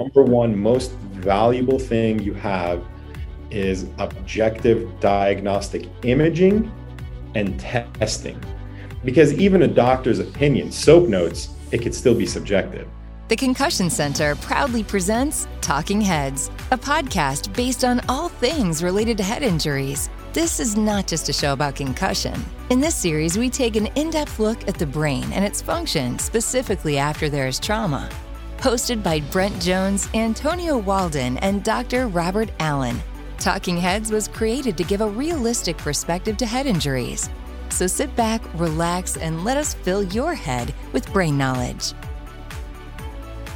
number one most valuable thing you have is objective diagnostic imaging and testing. Because even a doctor's opinion, SOAP notes, it could still be subjective. The Concussion Center proudly presents Talk-N-Headz, a podcast based on all things related to head injuries. This is not just a show about concussion. In this series, we take an in depth look at the brain and its function specifically after there is trauma. Hosted by Brent Jones, Antonio Walden, and Dr. Robert Allen. Talk-N-Headz was created to give a realistic perspective to head injuries. So sit back, relax, and let us fill your head with brain knowledge.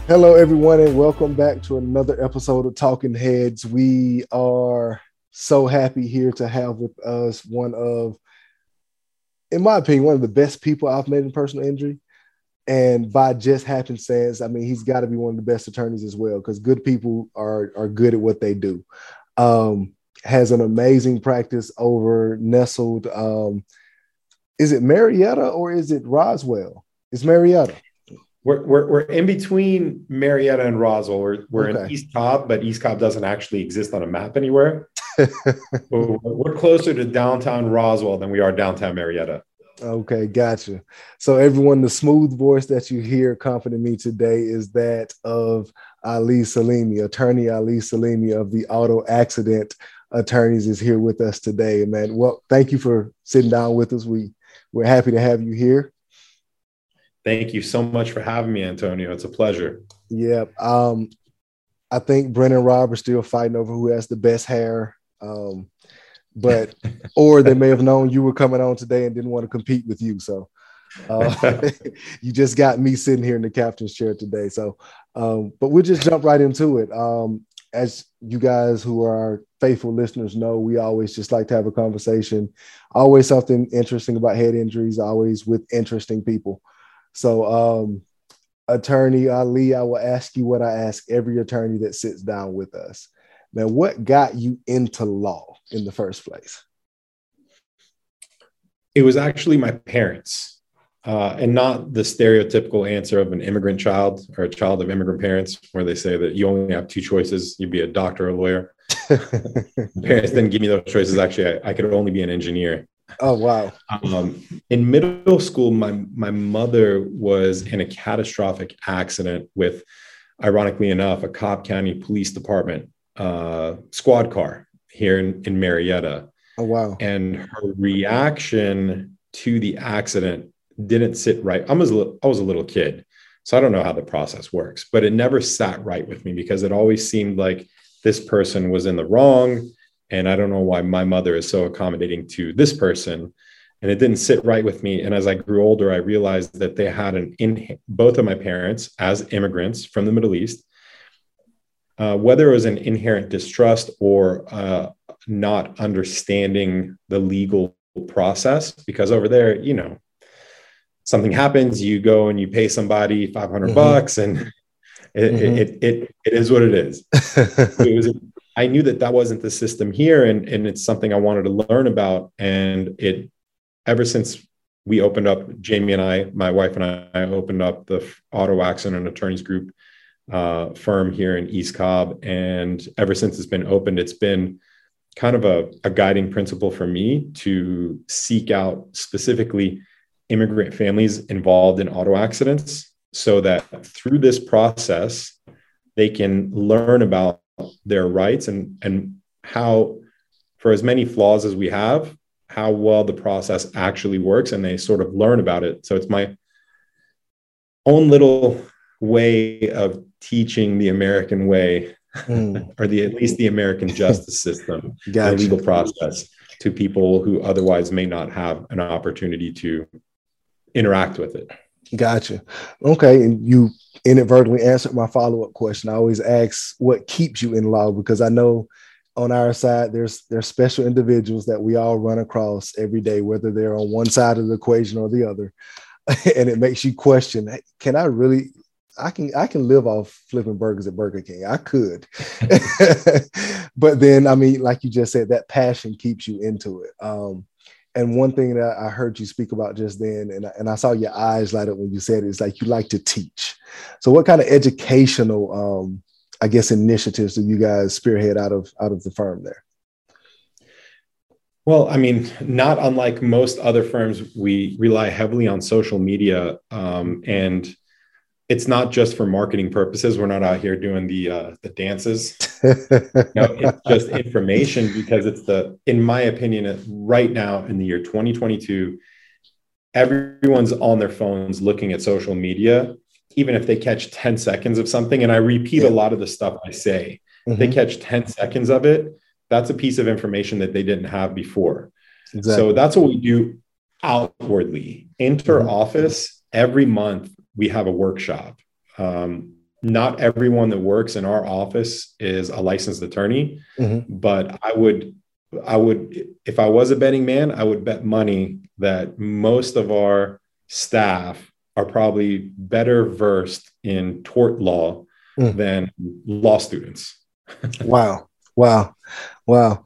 Hello, everyone, and welcome back to another episode of Talk-N-Headz. We are so happy here to have with us one of, in my opinion, one of the best people I've met in personal injury. And by just happenstance, I mean he's got to be one of the best attorneys as well, because good people are are good at what they do um, has an amazing practice over nestled. Um, is it Marietta or is it Roswell? It's Marietta. We're, we're, we're in between Marietta and Roswell. We're, we're okay. in East Cobb, but East Cobb doesn't actually exist on a map anywhere. we're closer to downtown Roswell than we are downtown Marietta. Okay, gotcha. So everyone, the smooth voice that you hear accompanying me today is that of Ali Salimi, attorney Ali Salimi of the Auto Accident Attorneys is here with us today, man. Well, thank you for sitting down with us. We we're happy to have you here. Thank you so much for having me, Antonio. It's a pleasure. Yeah. Um, I think Brent and Rob are still fighting over who has the best hair. Um, but or they may have known you were coming on today and didn't want to compete with you. So uh, you just got me sitting here in the captain's chair today. So, um, but we'll just jump right into it. Um, as you guys who are faithful listeners know, we always just like to have a conversation. Always something interesting about head injuries, always with interesting people. So, um, attorney Ali, I will ask you what I ask every attorney that sits down with us. Man, what got you into law in the first place? It was actually my parents, uh, and not the stereotypical answer of an immigrant child or a child of immigrant parents, where they say that you only have two choices: you'd be a doctor or a lawyer. parents didn't give me those choices. Actually, I, I, could only be an engineer. Oh wow! Um, in middle school, my my mother was in a catastrophic accident with, ironically enough, a Cobb County Police Department uh, squad car here in, in Marietta. Oh, wow. And her reaction to the accident didn't sit right. I was, a, I was a little kid, so I don't know how the process works, but it never sat right with me because it always seemed like this person was in the wrong. And I don't know why my mother is so accommodating to this person. And it didn't sit right with me. And as I grew older, I realized that they had an in both of my parents as immigrants from the Middle East uh, whether it was an inherent distrust or uh, not understanding the legal process, because over there, you know, something happens, you go and you pay somebody 500 mm-hmm. bucks and it, mm-hmm. it, it, it is what it is. it was, I knew that that wasn't the system here. And, and it's something I wanted to learn about. And it, ever since we opened up, Jamie and I, my wife and I, I opened up the auto accident attorneys group uh, firm here in East Cobb. And ever since it's been opened, it's been kind of a, a guiding principle for me to seek out specifically immigrant families involved in auto accidents so that through this process, they can learn about their rights and, and how, for as many flaws as we have, how well the process actually works and they sort of learn about it. So it's my own little way of teaching the American way, mm. or the at least the American justice system, gotcha. the legal process to people who otherwise may not have an opportunity to interact with it. Gotcha. Okay, and you inadvertently answered my follow-up question. I always ask what keeps you in law because I know on our side there's there's special individuals that we all run across every day, whether they're on one side of the equation or the other. and it makes you question, can I really I can I can live off flipping burgers at Burger King. I could. but then I mean, like you just said, that passion keeps you into it. Um, and one thing that I heard you speak about just then, and I, and I saw your eyes light up when you said it, is like you like to teach. So, what kind of educational um, I guess initiatives do you guys spearhead out of out of the firm there? Well, I mean, not unlike most other firms, we rely heavily on social media, um, and it's not just for marketing purposes. We're not out here doing the uh, the dances. no, it's just information because it's the, in my opinion, right now in the year 2022, everyone's on their phones looking at social media, even if they catch 10 seconds of something. And I repeat yeah. a lot of the stuff I say. Mm-hmm. They catch 10 seconds of it. That's a piece of information that they didn't have before. Exactly. So that's what we do outwardly. Inter mm-hmm. office, every month we have a workshop. Um, not everyone that works in our office is a licensed attorney, mm-hmm. but I would, I would, if I was a betting man, I would bet money that most of our staff are probably better versed in tort law mm. than law students. wow. Wow. Wow.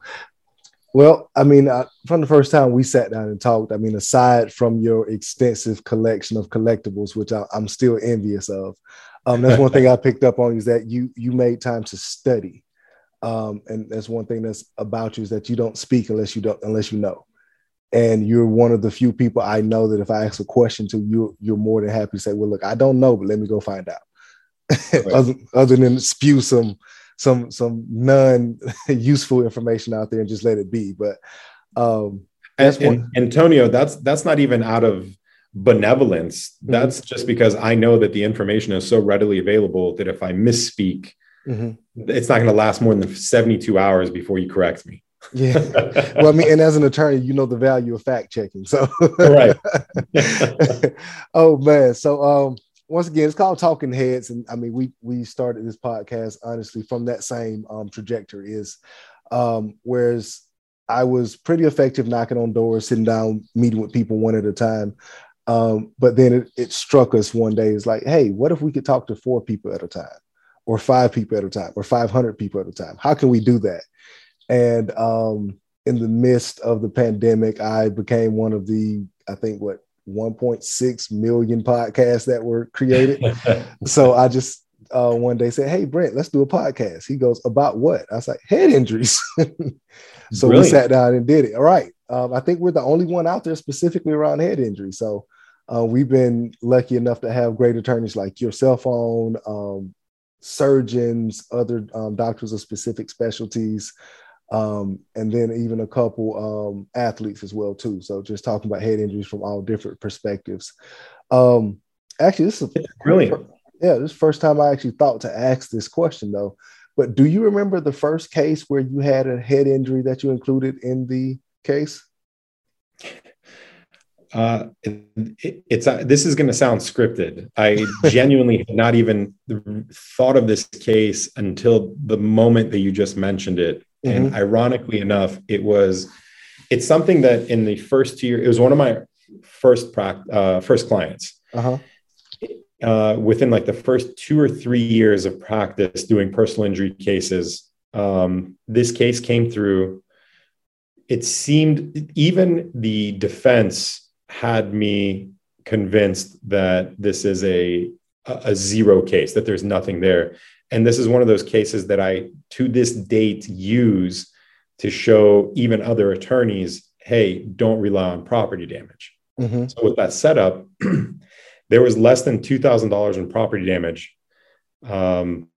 Well, I mean, uh, from the first time we sat down and talked, I mean, aside from your extensive collection of collectibles, which I, am still envious of, um, that's one thing I picked up on is that you you made time to study, um, and that's one thing that's about you is that you don't speak unless you don't unless you know, and you're one of the few people I know that if I ask a question to you, you're more than happy to say, "Well, look, I don't know, but let me go find out." Other, other than spew some some some non useful information out there and just let it be. But um, and, and, Antonio, that's that's not even out of benevolence. Mm-hmm. That's just because I know that the information is so readily available that if I misspeak, mm-hmm. it's not going to last more than 72 hours before you correct me. yeah. Well, I mean, and as an attorney, you know the value of fact checking. So right. oh man. So um once again, it's called Talk-N-Headz, and I mean, we we started this podcast honestly from that same um, trajectory. Is um, whereas I was pretty effective knocking on doors, sitting down, meeting with people one at a time. Um, but then it, it struck us one day. It's like, hey, what if we could talk to four people at a time, or five people at a time, or five hundred people at a time? How can we do that? And um, in the midst of the pandemic, I became one of the I think what 1.6 million podcasts that were created. so I just uh, one day said, Hey, Brent, let's do a podcast. He goes, About what? I was like, Head injuries. so Brilliant. we sat down and did it. All right. Um, I think we're the only one out there specifically around head injury. So uh, we've been lucky enough to have great attorneys like yourself on, um, surgeons, other um, doctors of specific specialties, um, and then even a couple um, athletes as well too. So just talking about head injuries from all different perspectives. Um, actually, this is brilliant. Yeah, this is first time I actually thought to ask this question though. But do you remember the first case where you had a head injury that you included in the case? Uh, it, it's uh, this is going to sound scripted. I genuinely had not even thought of this case until the moment that you just mentioned it Mm-hmm. And ironically enough, it was it's something that in the first year, it was one of my first uh, first clients. Uh-huh. Uh, within like the first two or three years of practice doing personal injury cases, um, this case came through. It seemed even the defense had me convinced that this is a a zero case, that there's nothing there. And this is one of those cases that I, to this date, use to show even other attorneys hey, don't rely on property damage. Mm-hmm. So, with that setup, there was less than $2,000 in property damage. Um,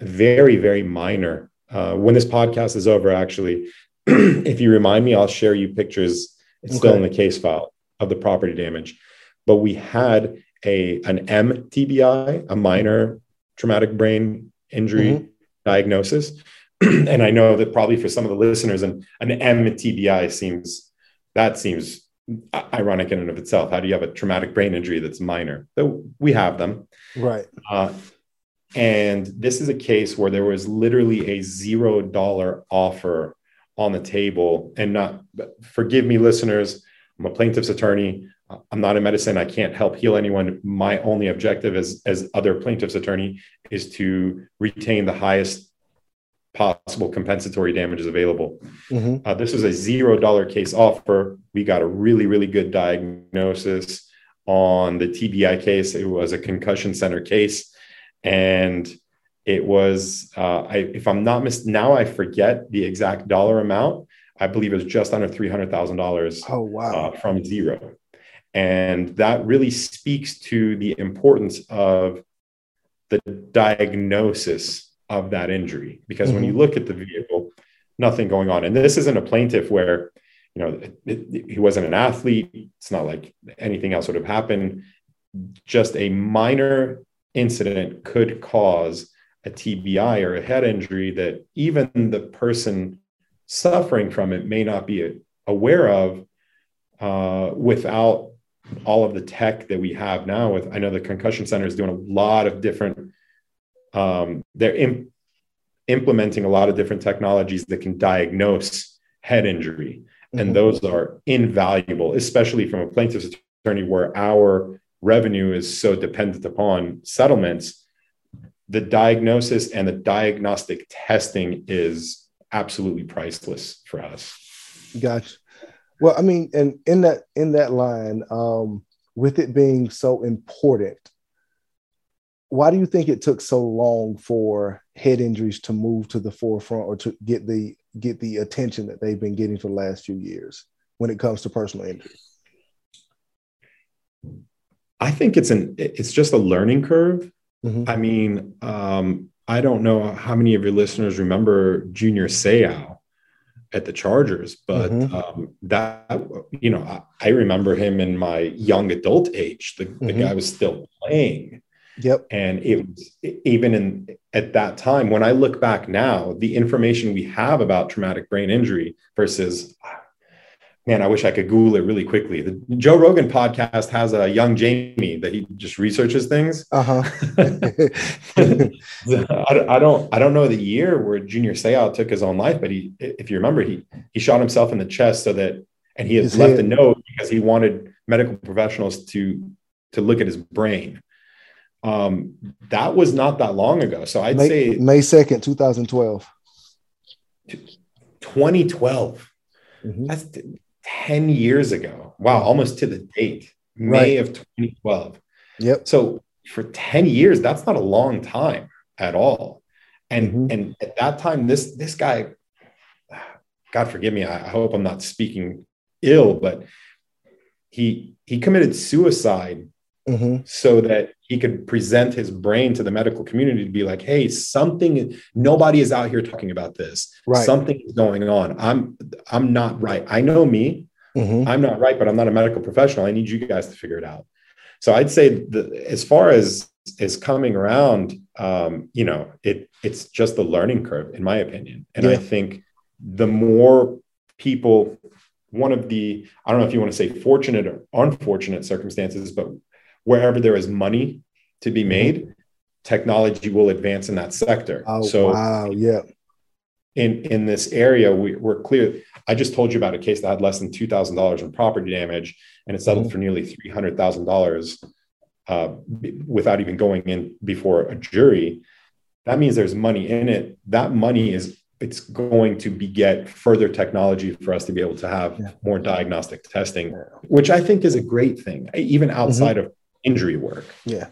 very, very minor. Uh, when this podcast is over, actually, if you remind me, I'll share you pictures. It's okay. still in the case file of the property damage. But we had a an MTBI, a minor traumatic brain injury mm-hmm. diagnosis. and I know that probably for some of the listeners, an, an MTBI seems that seems ironic in and of itself. How do you have a traumatic brain injury that's minor? So we have them. Right. Uh, and this is a case where there was literally a zero dollar offer on the table. And not, forgive me, listeners, I'm a plaintiff's attorney. I'm not in medicine. I can't help heal anyone. My only objective as, as other plaintiff's attorney is to retain the highest possible compensatory damages available. Mm-hmm. Uh, this was a zero dollar case offer. We got a really, really good diagnosis on the TBI case. It was a concussion center case. And it was uh, I, if i'm not mis- now i forget the exact dollar amount i believe it was just under $300000 oh wow uh, from zero and that really speaks to the importance of the diagnosis of that injury because mm-hmm. when you mm-hmm. look at the vehicle nothing going on and this isn't a plaintiff where you know it, it, he wasn't an athlete it's not like anything else would have happened just a minor incident could cause a TBI or a head injury that even the person suffering from it may not be aware of uh, without all of the tech that we have now with i know the concussion center is doing a lot of different um, they're imp- implementing a lot of different technologies that can diagnose head injury mm-hmm. and those are invaluable especially from a plaintiff's attorney where our revenue is so dependent upon settlements the diagnosis and the diagnostic testing is absolutely priceless for us. Gotcha. Well, I mean, and in that in that line, um, with it being so important, why do you think it took so long for head injuries to move to the forefront or to get the get the attention that they've been getting for the last few years when it comes to personal injury? I think it's an it's just a learning curve. Mm-hmm. I mean, um, I don't know how many of your listeners remember Junior Seau at the Chargers, but mm-hmm. um, that you know, I, I, remember him in my young adult age. The, mm-hmm. the guy was still playing. Yep. And it was even in at that time, when I look back now, the information we have about traumatic brain injury versus man, I wish I could Google it really quickly. The Joe Rogan podcast has a young Jamie that he just researches things. Uh-huh. I, I, don't, I don't know the year where Junior Seau took his own life, but he, if you remember, he he shot himself in the chest so that, and he has his left head. a note because he wanted medical professionals to to look at his brain. Um, that was not that long ago. So I'd May, say May second, two thousand twelve. 2012. Mm-hmm. That's 10 years ago. Wow, almost to the date, May right. of 2012. Yep. So for 10 years, that's not a long time at all. And mm-hmm. and at that time, this this guy, God forgive me, I, I hope I'm not speaking ill, but he he committed suicide mm-hmm. so that he could present his brain to the medical community to be like, hey, something, nobody is out here talking about this. Right. Something is going on. I'm, I'm not right. I know me. Mm-hmm. I'm not right, but I'm not a medical professional. I need you guys to figure it out. So I'd say as far as is coming around, um, you know, it it's just the learning curve, in my opinion. And yeah. I think the more people, one of the, I don't know if you want to say fortunate or unfortunate circumstances, but wherever there is money to be made, technology will advance in that sector. Oh, so wow, yeah. In in this area, we, we're clear. I just told you about a case that had less than two thousand dollars in property damage, and it settled mm-hmm. for nearly three hundred thousand uh, dollars without even going in before a jury. That means there's money in it. That money is it's going to beget further technology for us to be able to have yeah. more diagnostic testing, which I think is a great thing, even outside mm-hmm. of injury work. Yeah,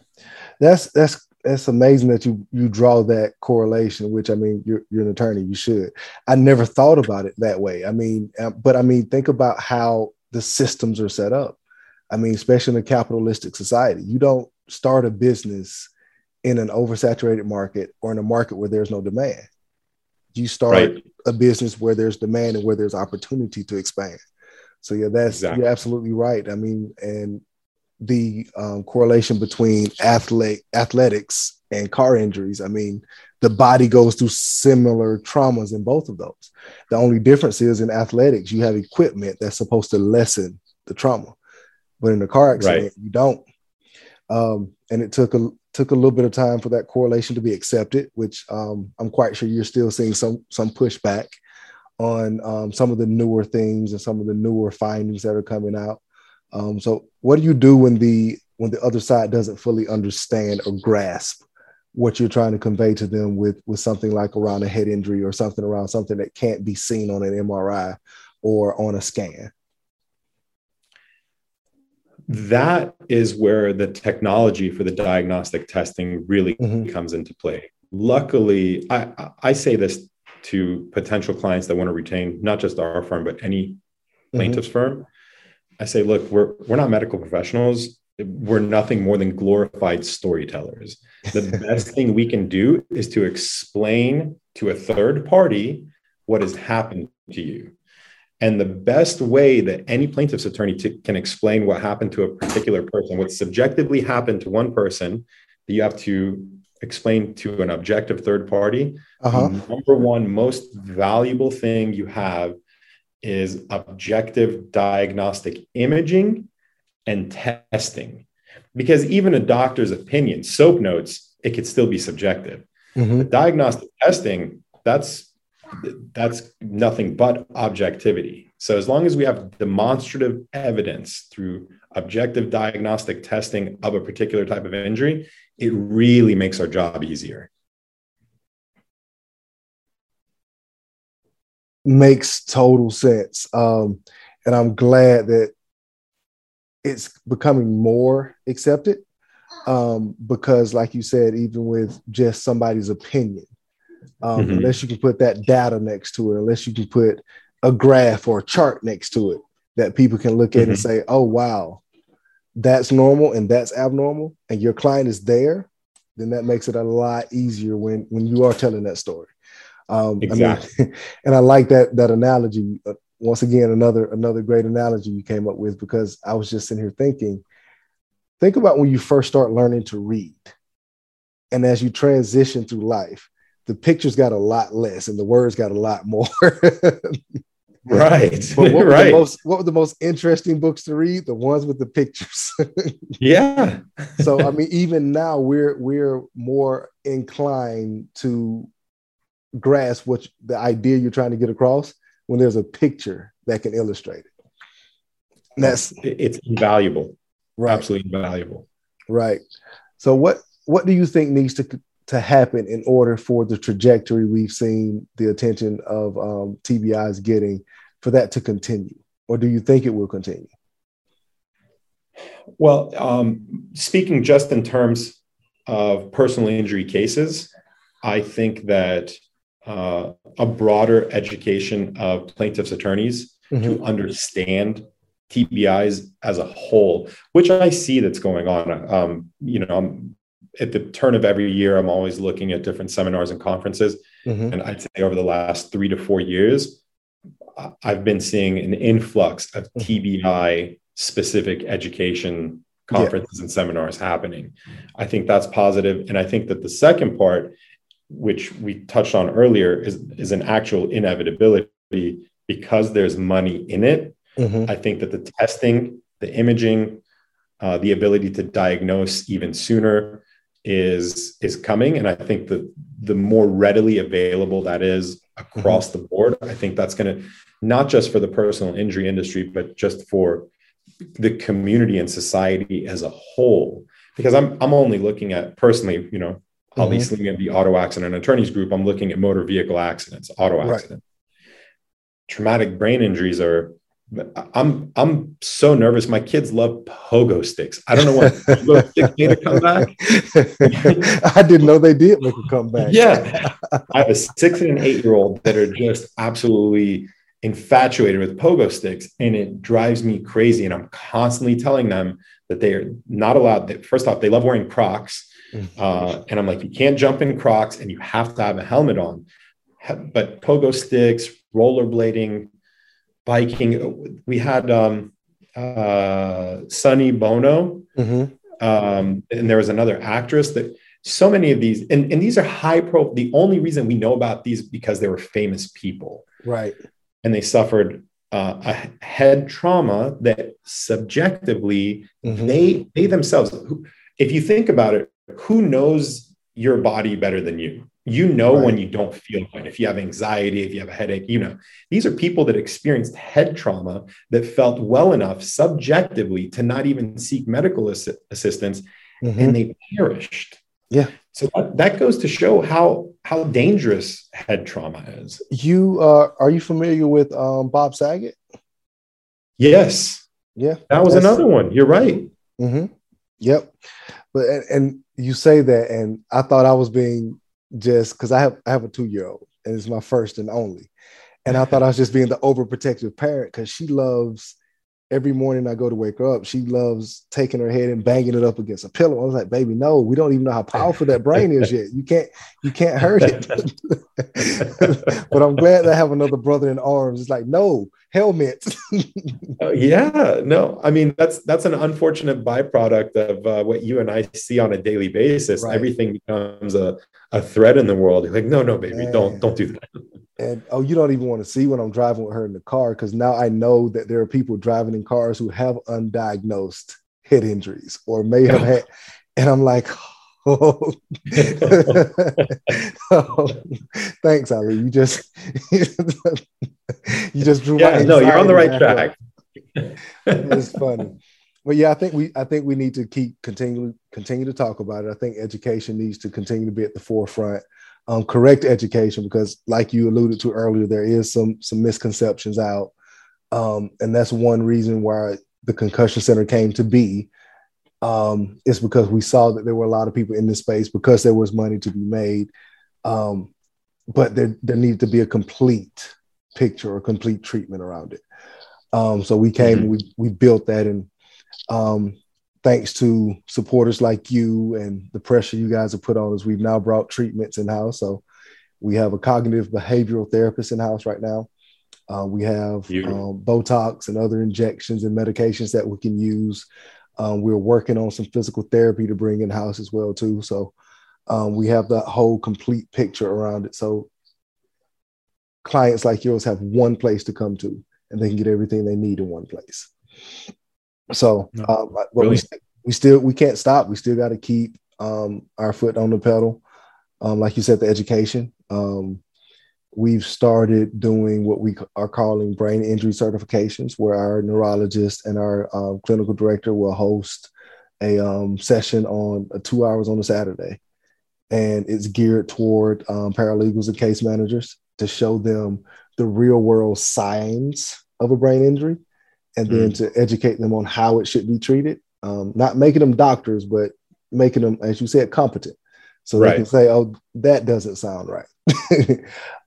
that's that's that's amazing that you you draw that correlation. Which I mean, you're you're an attorney, you should. I never thought about it that way. I mean, uh, but I mean, think about how the systems are set up. I mean, especially in a capitalistic society, you don't start a business in an oversaturated market or in a market where there's no demand. You start right. a business where there's demand and where there's opportunity to expand. So yeah, that's exactly. you're absolutely right. I mean, and the um, correlation between athlete athletics and car injuries. I mean, the body goes through similar traumas in both of those. The only difference is in athletics, you have equipment that's supposed to lessen the trauma, but in a car accident, right. you don't. Um, and it took a took a little bit of time for that correlation to be accepted, which um, I'm quite sure you're still seeing some some pushback on um, some of the newer things and some of the newer findings that are coming out. Um, so what do you do when the when the other side doesn't fully understand or grasp what you're trying to convey to them with with something like around a head injury or something around something that can't be seen on an MRI or on a scan? That is where the technology for the diagnostic testing really mm-hmm. comes into play. luckily, I, I say this to potential clients that want to retain not just our firm, but any mm-hmm. plaintiff's mm-hmm. firm. I say, look, we're, we're not medical professionals. We're nothing more than glorified storytellers. The best thing we can do is to explain to a third party what has happened to you. And the best way that any plaintiff's attorney to, can explain what happened to a particular person, what subjectively happened to one person, that you have to explain to an objective third party. Uh-huh. number one most valuable thing you have is objective diagnostic imaging and testing. Because even a doctor's opinion, SOAP notes, it could still be subjective. Mm-hmm. diagnostic testing, that's that's nothing but objectivity. So as long as we have demonstrative evidence through objective diagnostic testing of a particular type of injury, it really makes our job easier. Makes total sense. Um, and I'm glad that it's becoming more accepted um, because, like you said, even with just somebody's opinion, um, mm-hmm. unless you can put that data next to it, unless you can put a graph or a chart next to it that people can look at mm-hmm. and say, oh, wow, that's normal and that's abnormal, and your client is there, then that makes it a lot easier when when you are telling that story. Um, exactly. I mean, and I like that that analogy. Uh, once again, another another great analogy you came up with because I was just sitting here thinking. Think about when you first start learning to read, and as you transition through life, the pictures got a lot less and the words got a lot more. right. But what, right. Most, what were the most interesting books to read? The ones with the pictures. yeah. so I mean, even now we're we're more inclined to grasp what the idea you're trying to get across when there's a picture that can illustrate it. And that's it's invaluable. Right. Absolutely invaluable. Right. So what what do you think needs to to happen in order for the trajectory we've seen the attention of um, TBIs getting for that to continue? Or do you think it will continue? Well, um, speaking just in terms of personal injury cases, I think that uh, a broader education of plaintiffs' attorneys mm-hmm. to understand TBIs as a whole, which I see that's going on. Um, you know, I'm at the turn of every year, I'm always looking at different seminars and conferences. Mm-hmm. And I'd say over the last three to four years, I've been seeing an influx of mm-hmm. TBI specific education conferences yeah. and seminars happening. I think that's positive. And I think that the second part, which we touched on earlier, is, is an actual inevitability because there's money in it. Mm-hmm. I think that the testing, the imaging, uh, the ability to diagnose even sooner, is is coming and i think that the more readily available that is across mm-hmm. the board i think that's going to not just for the personal injury industry but just for the community and society as a whole because i'm i'm only looking at personally you know i'll mm-hmm. be the auto accident attorneys group i'm looking at motor vehicle accidents auto accident right. traumatic brain injuries are I'm I'm so nervous. My kids love pogo sticks. I don't know what pogo sticks made a comeback. I didn't know they did make a comeback. Yeah, I have a six and an eight year old that are just absolutely infatuated with pogo sticks, and it drives me crazy. And I'm constantly telling them that they are not allowed. First off, they love wearing Crocs, uh, and I'm like, you can't jump in Crocs, and you have to have a helmet on. But pogo sticks, rollerblading, biking. We had um, uh, Sonny Bono, mm-hmm. um, and there was another actress that. So many of these, and, and these are high pro. The only reason we know about these because they were famous people, right? And they suffered uh, a head trauma that subjectively mm-hmm. they they themselves. If you think about it, who knows your body better than you? You know right. when you don't feel good. If you have anxiety, if you have a headache, you know. These are people that experienced head trauma that felt well enough subjectively to not even seek medical ass- assistance mm-hmm. and they perished. Yeah. So that, that, goes to show how how dangerous head trauma is. You uh, are you familiar with um, Bob Saget? Yes. Yeah. That was another one. You're right. Mm-hmm. Yep. But and, and you say that, and I thought I was being just because I have I have a two year old and it's my first and only. And I thought I was just being the overprotective parent because she loves every morning I go to wake her up, she loves taking her head and banging it up against a pillow. I was like, baby, no, we don't even know how powerful that brain is yet. You can't, you can't hurt it. but I'm glad to have another brother in arms. It's like, no, helmet. uh, yeah, no, I mean that's that's an unfortunate byproduct of uh, what you and I see on a daily basis. Right. Everything becomes a, a threat in the world. You're like, no, no, baby, Man. don't don't do that. And oh, you don't even want to see when I'm driving with her in the car because now I know that there are people driving in cars who have undiagnosed head injuries or may have had, and I'm like, oh, oh thanks, Ali. You just you just drew yeah, no, you're on the right track. it's funny. But yeah, I think we I think we need to keep continue continue to talk about it. I think education needs to continue to be at the forefront um, correct education because like you alluded to earlier there is some some misconceptions out. Um, and that's one reason why the concussion center came to be. Um, is because we saw that there were a lot of people in this space because there was money to be made. Um, but there, there needed to be a complete picture or complete treatment around it. Um, so we came mm-hmm. we, we built that and um, thanks to supporters like you and the pressure you guys have put on us, we've now brought treatments in house. So we have a cognitive behavioral therapist in house right now. Uh, we have um, Botox and other injections and medications that we can use. Um, we're working on some physical therapy to bring in house as well too. So um, we have that whole complete picture around it. So clients like yours have one place to come to, and they can get everything they need in one place. So, no, um, but we, we still we can't stop. We still got to keep um, our foot on the pedal. Um, like you said, the education. Um, we've started doing what we are calling brain injury certifications, where our neurologist and our um, clinical director will host a um, session on uh, two hours on a Saturday, and it's geared toward um, paralegals and case managers to show them the real world signs of a brain injury and then mm. to educate them on how it should be treated. Um, not making them doctors, but making them, as you said, competent. So right. they can say, "Oh, that doesn't sound right."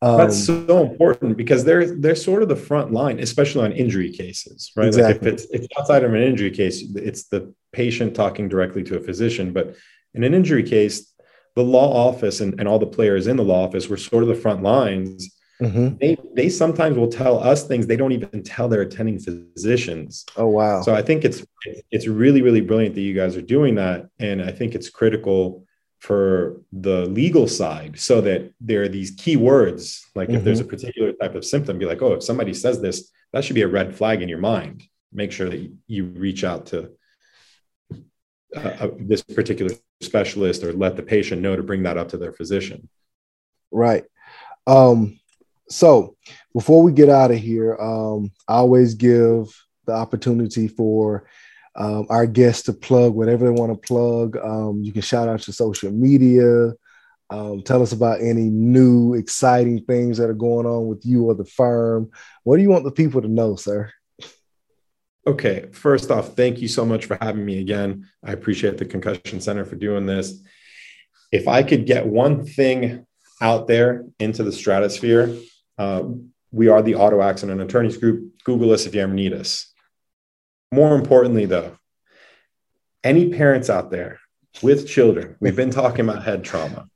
um, That's so important because they're they're sort of the front line, especially on injury cases, right? Exactly. Like if it's it's outside of an injury case, it's the patient talking directly to a physician. But in an injury case, the law office and, and all the players in the law office were sort of the front lines Mm-hmm. They they sometimes will tell us things they don't even tell their attending physicians. Oh wow! So I think it's it's really really brilliant that you guys are doing that, and I think it's critical for the legal side so that there are these key words like mm-hmm. if there's a mm-hmm. particular type of symptom be like oh if somebody says this that should be a red flag in your mind make sure that you reach out to uh, uh, this particular specialist or let the patient know to bring that up to their physician right um so before we get out of here, um, I always give the opportunity for um, our guests to plug whatever they want to plug. Um, you can shout out your social media. Um, tell us about any new exciting things that are going on with you or the firm. What do you want the people to know, sir? Okay, first off, thank you so much for having me again. I appreciate the Concussion Center for doing this. If I could get one thing out there into the stratosphere, uh, we are the Auto Accident Attorneys Group. Google us if you ever need us. More importantly, though, any parents out there with children, we've been talking about head trauma.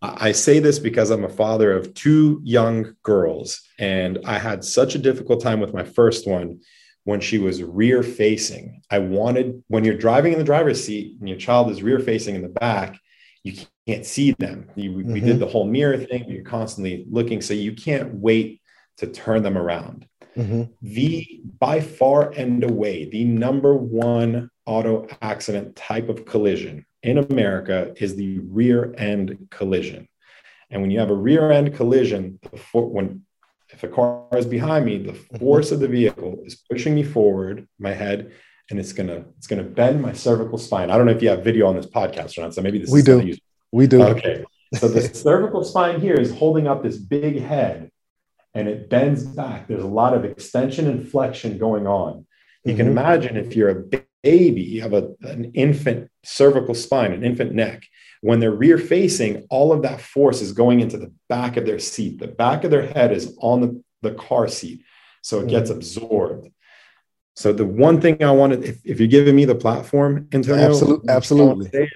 I say this because I'm a father of two young girls, and I had such a difficult time with my first one when she was rear facing. I wanted, when you're driving in the driver's seat and your child is rear facing in the back, you can't see them. You, mm-hmm. We did mm-hmm. the whole mirror thing. You're constantly looking, so you can't wait to turn them around. Mm-hmm. The by far and away the number one auto accident type of collision in America is the rear end collision. And when you have a rear end collision, the for, when if a car is behind me, the mm-hmm. force of the vehicle is pushing me forward, my head, and it's gonna it's gonna bend my cervical spine. I don't know if you have video on this podcast or not, so maybe this we do. We do. Okay. So the cervical spine here is holding up this big head and it bends back. There's a lot of extension and flexion going on. You mm-hmm. can imagine if you're a baby, you have a, an infant cervical spine, an infant neck. When they're rear facing, all of that force is going into the back of their seat. The back of their head is on the, the car seat. So it gets mm. absorbed. So the one thing I wanted, if, if you're giving me the platform, Antonio, absolutely, absolutely.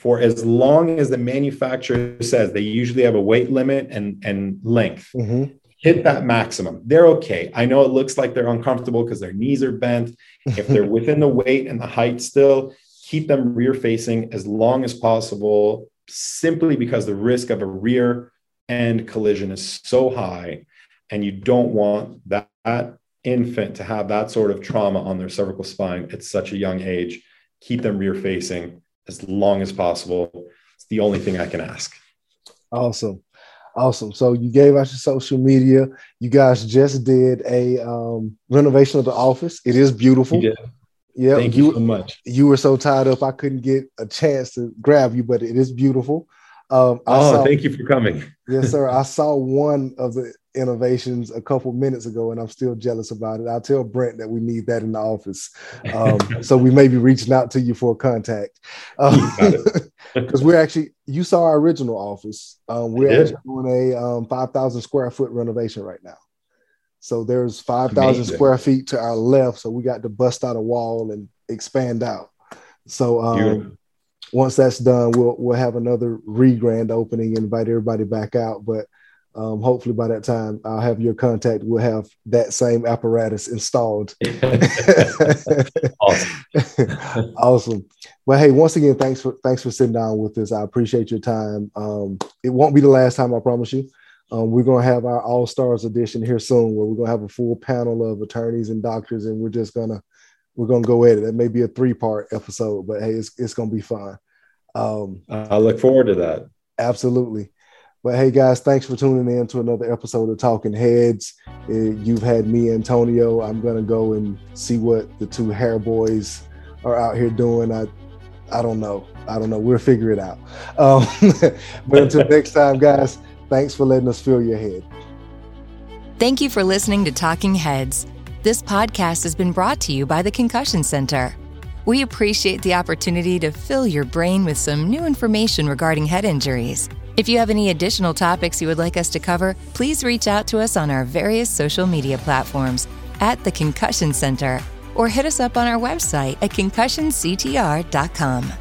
For as long as the manufacturer says they usually have a weight limit and, and length, mm-hmm. hit that maximum. They're okay. I know it looks like they're uncomfortable because their knees are bent. If they're within the weight and the height still, keep them rear facing as long as possible, simply because the risk of a rear end collision is so high. And you don't want that infant to have that sort of trauma on their cervical spine at such a young age. Keep them rear facing as long as possible. It's the only thing I can ask. Awesome. Awesome. So you gave us your social media. You guys just did a um, renovation of the office. It is beautiful. Yeah. Thank you, you so much. You were so tied up, I couldn't get a chance to grab you, but it is beautiful. Um, oh, saw, thank you for coming. yes, sir. I saw one of the innovations a couple minutes ago, and I'm still jealous about it. I'll tell Brent that we need that in the office. Um, so we may be reaching out to you for a contact. Because um, we're actually, you saw our original office. Um, we're actually doing a um, 5,000 square foot renovation right now. So there's 5,000 square feet to our left. So we got to bust out a wall and expand out. So um, once that's done, we'll we'll have another re-grand opening, invite everybody back out. But um, hopefully by that time, I'll have your contact. We'll have that same apparatus installed. awesome. awesome. Well, hey, once again, thanks for thanks for sitting down with us. I appreciate your time. Um, it won't be the last time, I promise you. Um, we're gonna have our All Stars edition here soon, where we're gonna have a full panel of attorneys and doctors, and we're just gonna we're gonna go at it. It may be a three part episode, but hey, it's it's gonna be fun. Um, I look forward to that. Absolutely. But hey, guys, thanks for tuning in to another episode of Talk-N-Headz. Uh, you've had me, Antonio. I'm gonna go and see what the two hair boys are out here doing. I, I don't know. I don't know. We'll figure it out. Um, but until next time, guys, thanks for letting us fill your head. Thank you for listening to Talk-N-Headz. This podcast has been brought to you by the Concussion Center. We appreciate the opportunity to fill your brain with some new information regarding head injuries. If you have any additional topics you would like us to cover, please reach out to us on our various social media platforms at the Concussion Center or hit us up on our website at concussionctr.com.